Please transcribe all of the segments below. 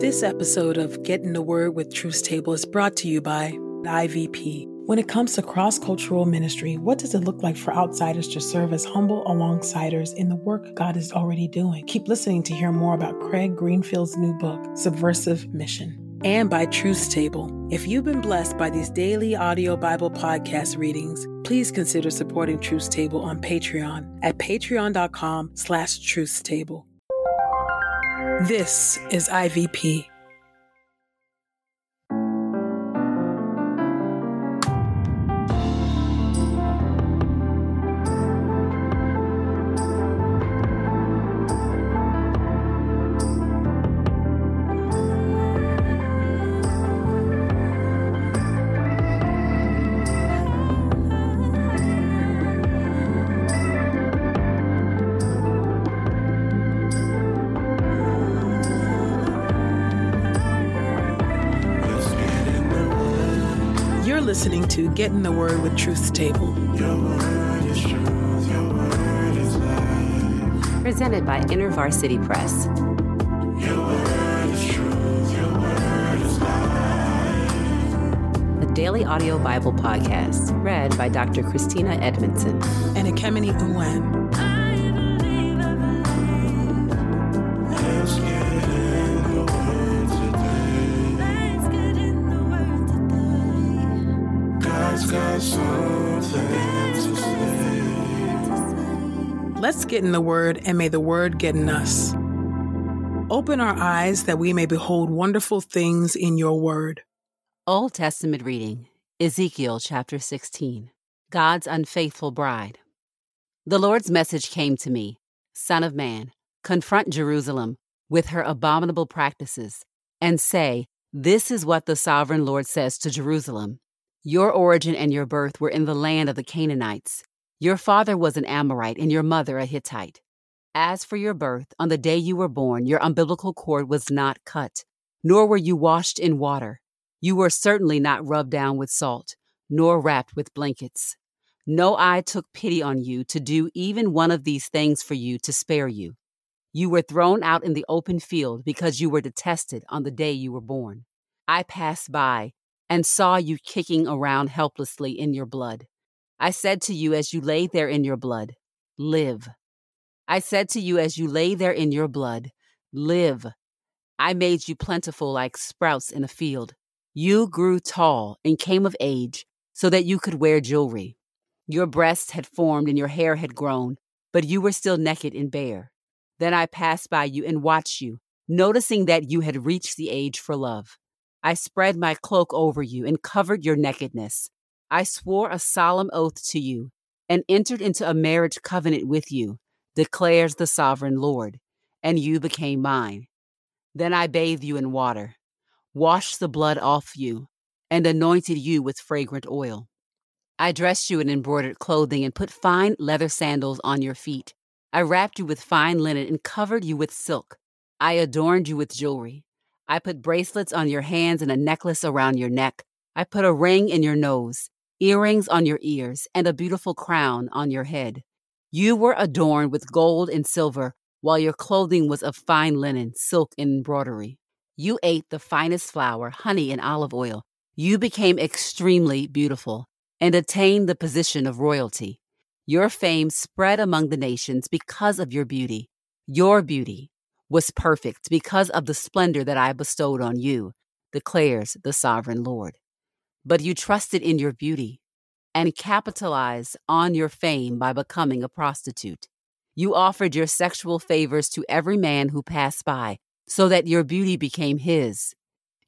This episode of Get in the Word with Truth's Table is brought to you by IVP. When it comes to cross cultural ministry, what does it look like for outsiders to serve as humble alongsiders in the work God is already doing? Keep listening to hear more about Craig Greenfield's new book, Subversive Mission. And by Truth's Table. If you've been blessed by these daily audio Bible podcast readings, please consider supporting Truth's Table on Patreon at patreon.com slash truthstable. This is IVP. Listening to Get in the Word with Truth's Table. Presented by InterVarsity Press. The Daily Audio Bible Podcast, read by Dr. Christina Edmondson. And Ekemini Uwan. Let's get in the Word, and may the Word get in us. Open our eyes that we may behold wonderful things in your Word. Old Testament reading Ezekiel chapter 16 God's Unfaithful Bride. The Lord's message came to me Son of man, confront Jerusalem with her abominable practices, and say, This is what the sovereign Lord says to Jerusalem Your origin and your birth were in the land of the Canaanites. Your father was an Amorite and your mother a Hittite. As for your birth, on the day you were born, your umbilical cord was not cut, nor were you washed in water. You were certainly not rubbed down with salt, nor wrapped with blankets. No eye took pity on you to do even one of these things for you to spare you. You were thrown out in the open field because you were detested on the day you were born. I passed by and saw you kicking around helplessly in your blood. I said to you as you lay there in your blood, Live. I said to you as you lay there in your blood, Live. I made you plentiful like sprouts in a field. You grew tall and came of age so that you could wear jewelry. Your breasts had formed and your hair had grown, but you were still naked and bare. Then I passed by you and watched you, noticing that you had reached the age for love. I spread my cloak over you and covered your nakedness. I swore a solemn oath to you and entered into a marriage covenant with you, declares the sovereign Lord, and you became mine. Then I bathed you in water, washed the blood off you, and anointed you with fragrant oil. I dressed you in embroidered clothing and put fine leather sandals on your feet. I wrapped you with fine linen and covered you with silk. I adorned you with jewelry. I put bracelets on your hands and a necklace around your neck. I put a ring in your nose, earrings on your ears, and a beautiful crown on your head. You were adorned with gold and silver, while your clothing was of fine linen, silk, and embroidery. You ate the finest flour, honey, and olive oil. You became extremely beautiful and attained the position of royalty. Your fame spread among the nations because of your beauty. Your beauty was perfect because of the splendor that I bestowed on you, declares the sovereign Lord. But you trusted in your beauty and capitalized on your fame by becoming a prostitute. You offered your sexual favors to every man who passed by so that your beauty became his.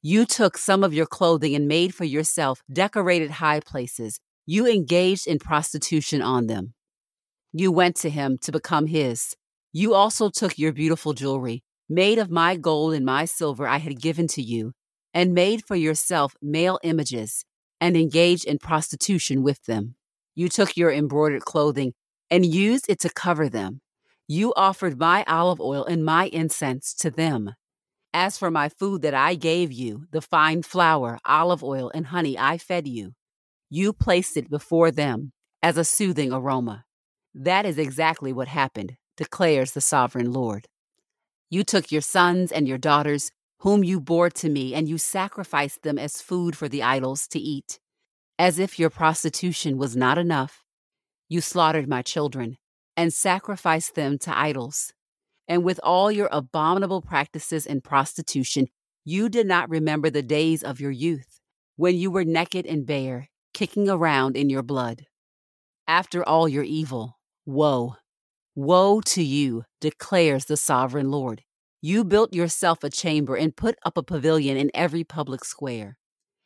You took some of your clothing and made for yourself decorated high places. You engaged in prostitution on them. You went to him to become his. You also took your beautiful jewelry, made of my gold and my silver I had given to you, and made for yourself male images, and engaged in prostitution with them. You took your embroidered clothing and used it to cover them. You offered my olive oil and my incense to them. As for my food that I gave you, the fine flour, olive oil, and honey I fed you, you placed it before them as a soothing aroma. That is exactly what happened, declares the sovereign Lord. You took your sons and your daughters, whom you bore to me, and you sacrificed them as food for the idols to eat. As if your prostitution was not enough, you slaughtered my children and sacrificed them to idols. And with all your abominable practices in prostitution, you did not remember the days of your youth, when you were naked and bare, kicking around in your blood. After all your evil, woe, woe to you, declares the sovereign Lord. You built yourself a chamber and put up a pavilion in every public square.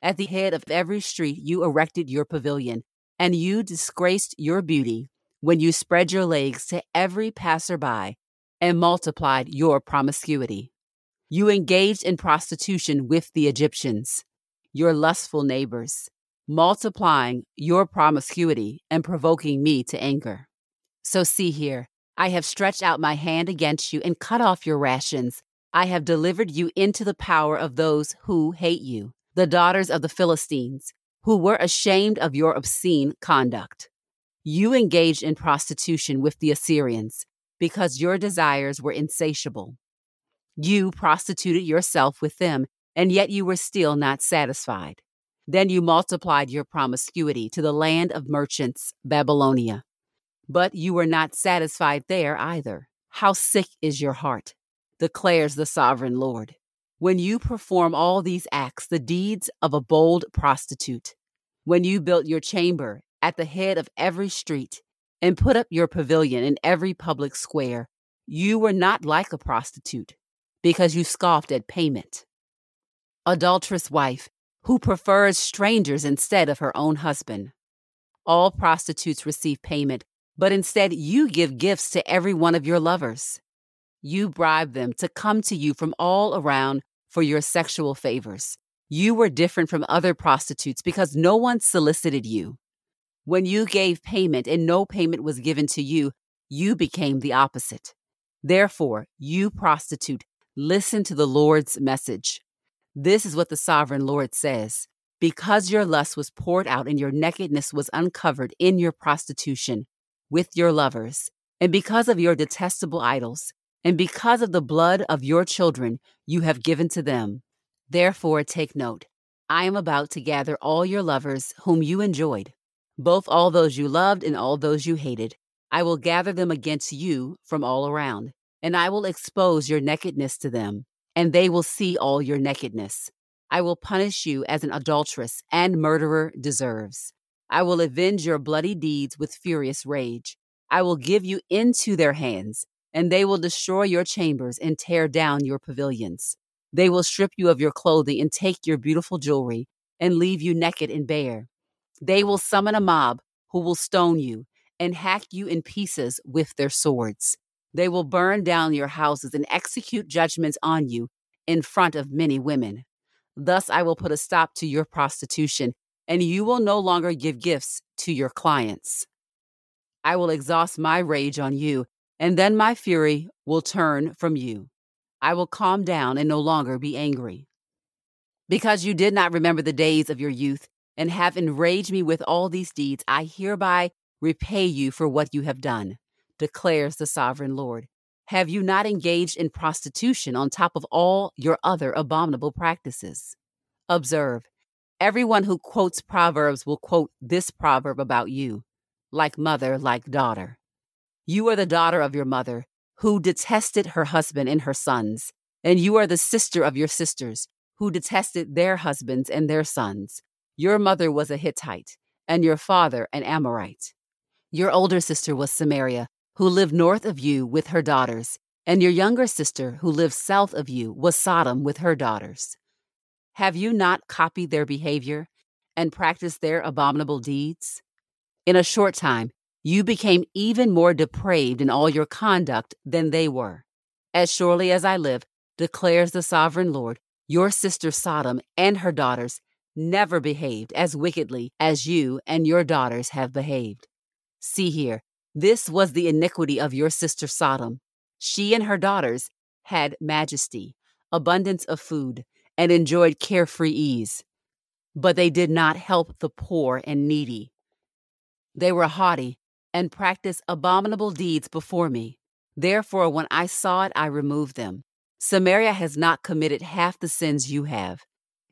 At the head of every street, you erected your pavilion, and you disgraced your beauty when you spread your legs to every passerby and multiplied your promiscuity. You engaged in prostitution with the Egyptians, your lustful neighbors, multiplying your promiscuity and provoking me to anger. So see here, I have stretched out my hand against you and cut off your rations. I have delivered you into the power of those who hate you, the daughters of the Philistines, who were ashamed of your obscene conduct. You engaged in prostitution with the Assyrians because your desires were insatiable. You prostituted yourself with them, and yet you were still not satisfied. Then you multiplied your promiscuity to the land of merchants, Babylonia. But you were not satisfied there either. How sick is your heart, declares the sovereign Lord, when you perform all these acts, the deeds of a bold prostitute. When you built your chamber at the head of every street and put up your pavilion in every public square, you were not like a prostitute because you scoffed at payment. Adulterous wife who prefers strangers instead of her own husband. All prostitutes receive payment but instead you give gifts to every one of your lovers. You bribe them to come to you from all around for your sexual favors. You were different from other prostitutes because no one solicited you. When you gave payment and no payment was given to you, you became the opposite. Therefore, you prostitute, listen to the Lord's message. This is what the sovereign Lord says. Because your lust was poured out and your nakedness was uncovered in your prostitution, with your lovers, and because of your detestable idols, and because of the blood of your children you have given to them. Therefore, take note I am about to gather all your lovers whom you enjoyed, both all those you loved and all those you hated. I will gather them against you from all around, and I will expose your nakedness to them, and they will see all your nakedness. I will punish you as an adulteress and murderer deserves. I will avenge your bloody deeds with furious rage. I will give you into their hands, and they will destroy your chambers and tear down your pavilions. They will strip you of your clothing and take your beautiful jewelry and leave you naked and bare. They will summon a mob who will stone you and hack you in pieces with their swords. They will burn down your houses and execute judgments on you in front of many women. Thus I will put a stop to your prostitution and you will no longer give gifts to your clients. I will exhaust my rage on you, and then my fury will turn from you. I will calm down and no longer be angry. Because you did not remember the days of your youth and have enraged me with all these deeds, I hereby repay you for what you have done, declares the sovereign Lord. Have you not engaged in prostitution on top of all your other abominable practices? Observe, Everyone who quotes Proverbs will quote this proverb about you like mother, like daughter. You are the daughter of your mother, who detested her husband and her sons, and you are the sister of your sisters, who detested their husbands and their sons. Your mother was a Hittite, and your father an Amorite. Your older sister was Samaria, who lived north of you with her daughters, and your younger sister, who lived south of you, was Sodom with her daughters. Have you not copied their behavior and practiced their abominable deeds? In a short time, you became even more depraved in all your conduct than they were. As surely as I live, declares the sovereign Lord, your sister Sodom and her daughters never behaved as wickedly as you and your daughters have behaved. See here, this was the iniquity of your sister Sodom. She and her daughters had majesty, abundance of food, and enjoyed carefree ease. But they did not help the poor and needy. They were haughty and practiced abominable deeds before me. Therefore, when I saw it, I removed them. Samaria has not committed half the sins you have.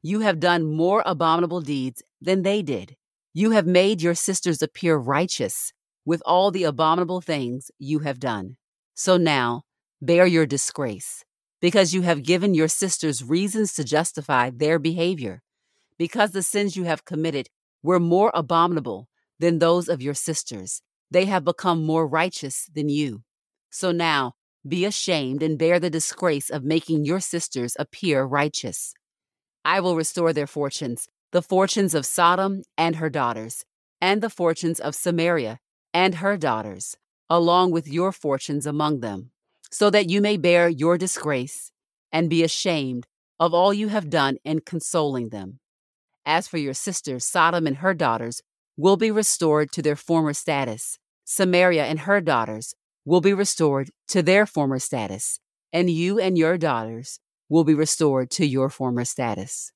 You have done more abominable deeds than they did. You have made your sisters appear righteous with all the abominable things you have done. So now, bear your disgrace, because you have given your sisters reasons to justify their behavior. Because the sins you have committed were more abominable than those of your sisters, they have become more righteous than you. So now, be ashamed and bear the disgrace of making your sisters appear righteous. I will restore their fortunes, the fortunes of Sodom and her daughters, and the fortunes of Samaria and her daughters, along with your fortunes among them, so that you may bear your disgrace and be ashamed of all you have done in consoling them. As for your sister, Sodom and her daughters will be restored to their former status. Samaria and her daughters will be restored to their former status, and you and your daughters will be restored to your former status.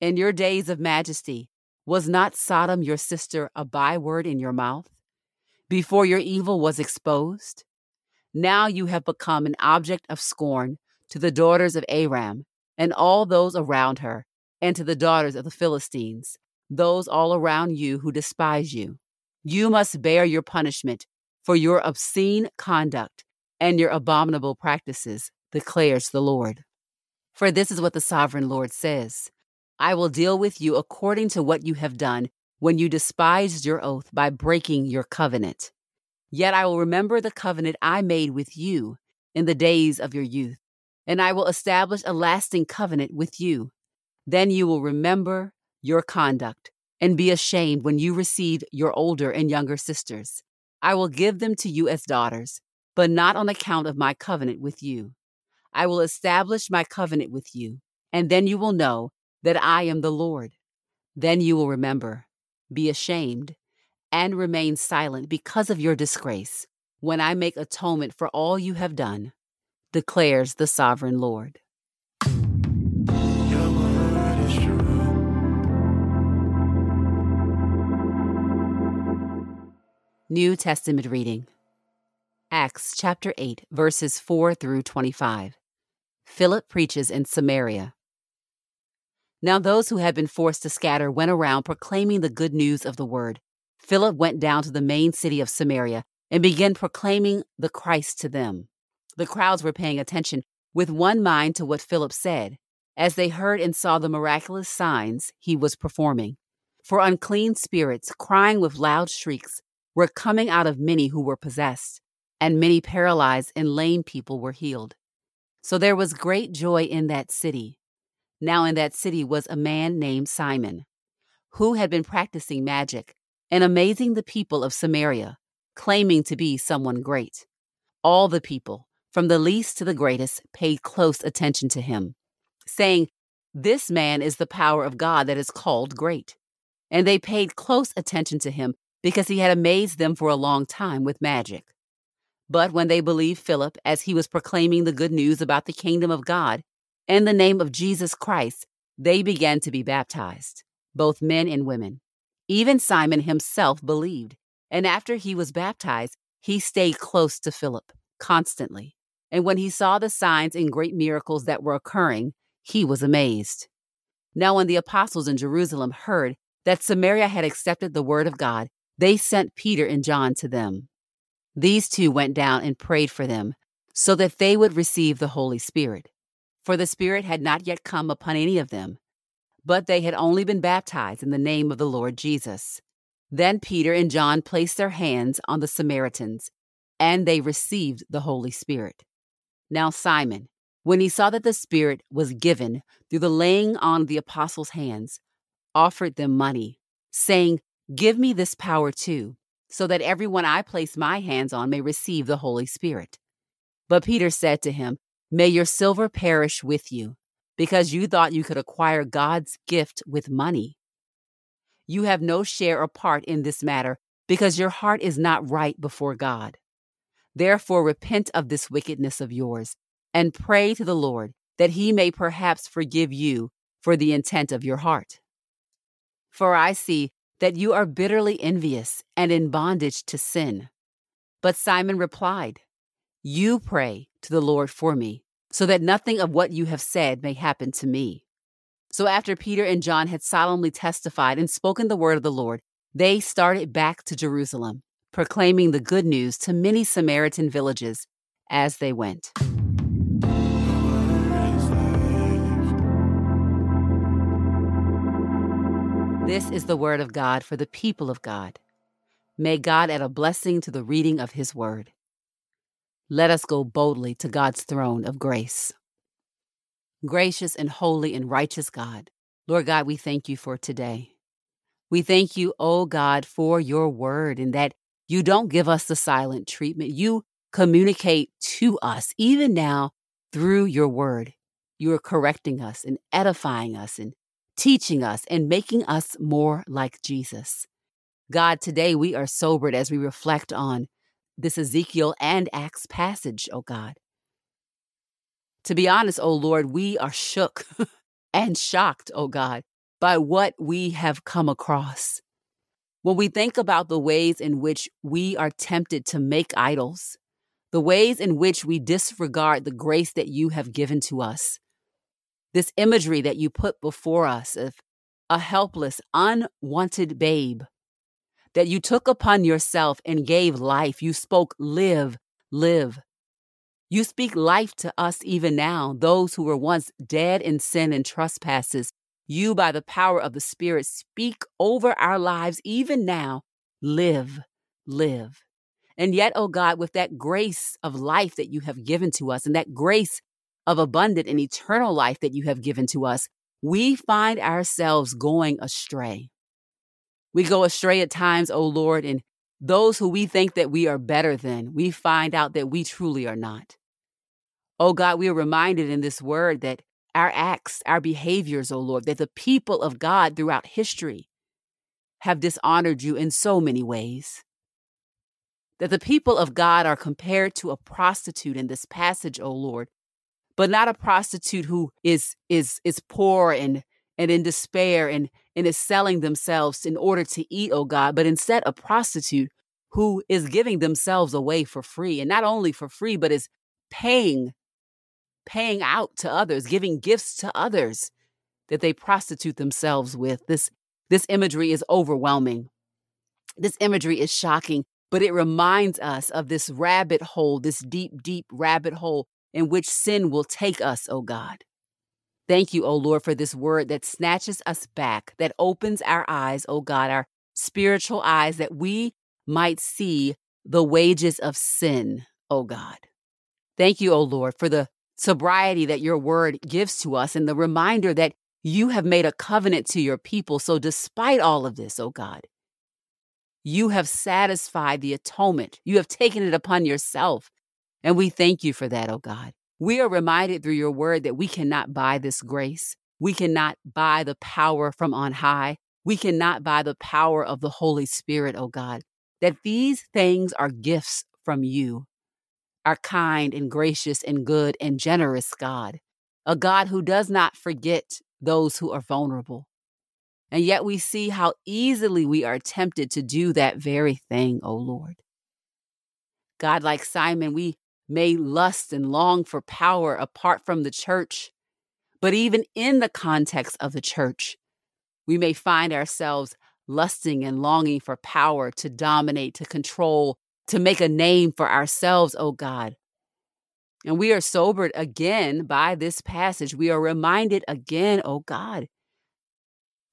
In your days of majesty, was not Sodom your sister a byword in your mouth? Before your evil was exposed? Now you have become an object of scorn to the daughters of Aram and all those around her, and to the daughters of the Philistines, those all around you who despise you. You must bear your punishment for your obscene conduct and your abominable practices, declares the Lord. For this is what the sovereign Lord says I will deal with you according to what you have done when you despised your oath by breaking your covenant. Yet I will remember the covenant I made with you in the days of your youth, and I will establish a lasting covenant with you. Then you will remember your conduct and be ashamed when you receive your older and younger sisters. I will give them to you as daughters, but not on account of my covenant with you. I will establish my covenant with you, and then you will know that I am the Lord. Then you will remember, be ashamed, and remain silent because of your disgrace when I make atonement for all you have done, declares the sovereign Lord. New Testament reading Acts chapter 8, verses 4 through 25. Philip preaches in Samaria. Now those who had been forced to scatter went around proclaiming the good news of the word. Philip went down to the main city of Samaria and began proclaiming the Christ to them. The crowds were paying attention with one mind to what Philip said, as they heard and saw the miraculous signs he was performing. For unclean spirits, crying with loud shrieks, were coming out of many who were possessed, and many paralyzed and lame people were healed. So there was great joy in that city. Now in that city was a man named Simon, who had been practicing magic and amazing the people of Samaria, claiming to be someone great. All the people, from the least to the greatest, paid close attention to him, saying, This man is the power of God that is called great. And they paid close attention to him because he had amazed them for a long time with magic. But when they believed Philip as he was proclaiming the good news about the kingdom of God and the name of Jesus Christ, they began to be baptized, both men and women. Even Simon himself believed, and after he was baptized, he stayed close to Philip constantly. And when he saw the signs and great miracles that were occurring, he was amazed. Now, when the apostles in Jerusalem heard that Samaria had accepted the word of God, they sent Peter and John to them. These two went down and prayed for them, so that they would receive the Holy Spirit. For the Spirit had not yet come upon any of them, but they had only been baptized in the name of the Lord Jesus. Then Peter and John placed their hands on the Samaritans, and they received the Holy Spirit. Now Simon, when he saw that the Spirit was given through the laying on of the apostles' hands, offered them money, saying, Give me this power too, so that everyone I place my hands on may receive the Holy Spirit. But Peter said to him, May your silver perish with you, because you thought you could acquire God's gift with money. You have no share or part in this matter, because your heart is not right before God. Therefore, repent of this wickedness of yours, and pray to the Lord that he may perhaps forgive you for the intent of your heart. For I see that you are bitterly envious and in bondage to sin. But Simon replied, You pray to the Lord for me, so that nothing of what you have said may happen to me. So after Peter and John had solemnly testified and spoken the word of the Lord, they started back to Jerusalem, proclaiming the good news to many Samaritan villages as they went. This is the word of God for the people of God. May God add a blessing to the reading of his word. Let us go boldly to God's throne of grace. Gracious and holy and righteous God, Lord God, we thank you for today. We thank you, O oh God, for your word and that you don't give us the silent treatment. You communicate to us, even now, through your word. You are correcting us and edifying us and teaching us and making us more like Jesus. God, today we are sobered as we reflect on this Ezekiel and Acts passage, oh God. To be honest, oh Lord, we are shook and shocked, oh God, by what we have come across. When we think about the ways in which we are tempted to make idols, the ways in which we disregard the grace that you have given to us, this imagery that you put before us of a helpless, unwanted babe that you took upon yourself and gave life. You spoke, live, live. You speak life to us even now, those who were once dead in sin and trespasses. You, by the power of the Spirit, speak over our lives even now. Live, live. And yet, oh God, with that grace of life that you have given to us and that grace of abundant and eternal life that you have given to us, we find ourselves going astray. We go astray at times, O Lord, and those who we think that we are better than, we find out that we truly are not. O God, we are reminded in this word that our acts, our behaviors, O Lord, that the people of God throughout history have dishonored you in so many ways. That the people of God are compared to a prostitute in this passage, O Lord, but not a prostitute who is is is poor and and in despair and and is selling themselves in order to eat, oh God, but instead a prostitute who is giving themselves away for free and not only for free but is paying paying out to others, giving gifts to others that they prostitute themselves with. This this imagery is overwhelming. This imagery is shocking, but it reminds us of this rabbit hole, this deep, deep rabbit hole in which sin will take us, oh God. Thank you, O Lord, for this word that snatches us back, that opens our eyes, O God, our spiritual eyes, that we might see the wages of sin, O God. Thank you, O Lord, for the sobriety that your word gives to us and the reminder that you have made a covenant to your people. So, despite all of this, O God, you have satisfied the atonement. You have taken it upon yourself and we thank you for that, O God. We are reminded through your word that we cannot buy this grace. We cannot buy the power from on high. We cannot buy the power of the Holy Spirit, oh God. That these things are gifts from you, our kind and gracious and good and generous God, a God who does not forget those who are vulnerable. And yet we see how easily we are tempted to do that very thing, O oh Lord. God, like Simon, we may lust and long for power apart from the church. But even in the context of the church, we may find ourselves lusting and longing for power to dominate, to control, to make a name for ourselves, oh God. And we are sobered again by this passage. We are reminded again, oh God,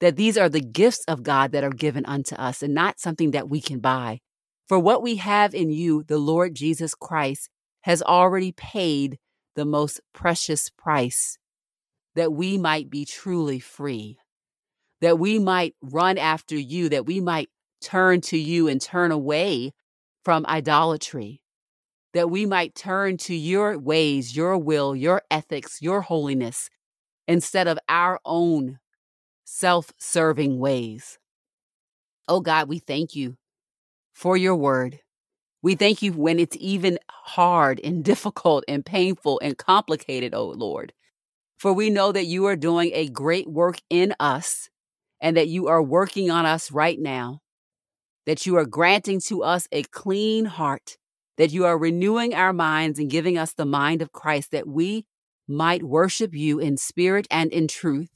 that these are the gifts of God that are given unto us and not something that we can buy. For what we have in you, the Lord Jesus Christ, has already paid the most precious price that we might be truly free, that we might run after you, that we might turn to you and turn away from idolatry, that we might turn to your ways, your will, your ethics, your holiness, instead of our own self serving ways. Oh God, we thank you for your word. We thank you when it's even hard and difficult and painful and complicated, oh Lord. For we know that you are doing a great work in us and that you are working on us right now, that you are granting to us a clean heart, that you are renewing our minds and giving us the mind of Christ, that we might worship you in spirit and in truth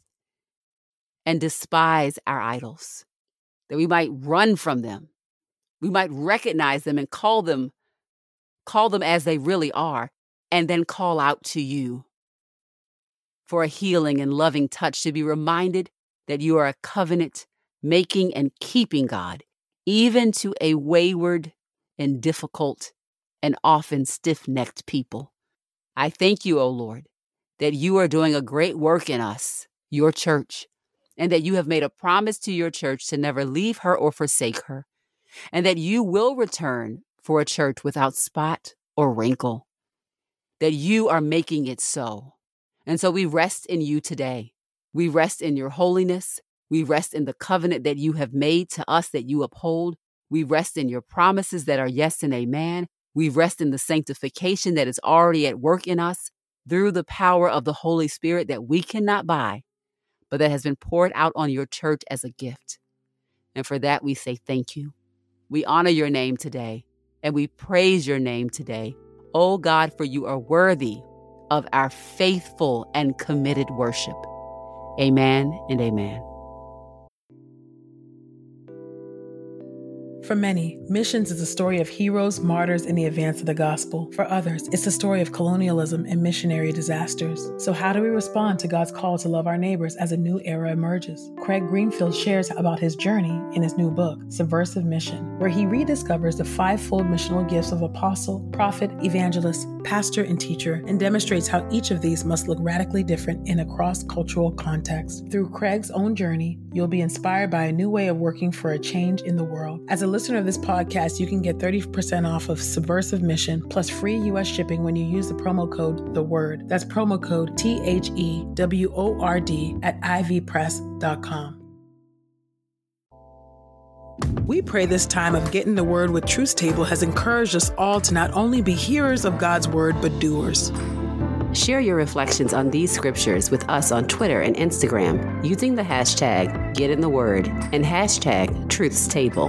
and despise our idols, that we might run from them. We might recognize them and call them call them as they really are and then call out to you for a healing and loving touch to be reminded that you are a covenant making and keeping God, even to a wayward and difficult and often stiff necked people. I thank you, O Lord, that you are doing a great work in us, your church, and that you have made a promise to your church to never leave her or forsake her, and that you will return for a church without spot or wrinkle, that you are making it so. And so we rest in you today. We rest in your holiness. We rest in the covenant that you have made to us that you uphold. We rest in your promises that are yes and amen. We rest in the sanctification that is already at work in us through the power of the Holy Spirit that we cannot buy, but that has been poured out on your church as a gift. And for that, we say thank you. We honor your name today and we praise your name today. Oh God, for you are worthy of our faithful and committed worship. Amen and amen. For many, missions is a story of heroes, martyrs, and the advance of the gospel. For others, it's a story of colonialism and missionary disasters. So, how do we respond to God's call to love our neighbors as a new era emerges? Craig Greenfield shares about his journey in his new book, Subversive Mission, where he rediscovers the fivefold missional gifts of apostle, prophet, evangelist, pastor, and teacher, and demonstrates how each of these must look radically different in a cross cultural context. Through Craig's own journey, you'll be inspired by a new way of working for a change in the world. As a listener of this podcast, you can get 30% off of Subversive Mission plus free US shipping when you use the promo code The Word. That's promo code T H E W O R D at ivpress.com. We pray this time of getting the word with Truth's Table has encouraged us all to not only be hearers of God's word, but doers. Share your reflections on these scriptures with us on Twitter and Instagram using the hashtag Get in the Word and hashtag Truth's Table.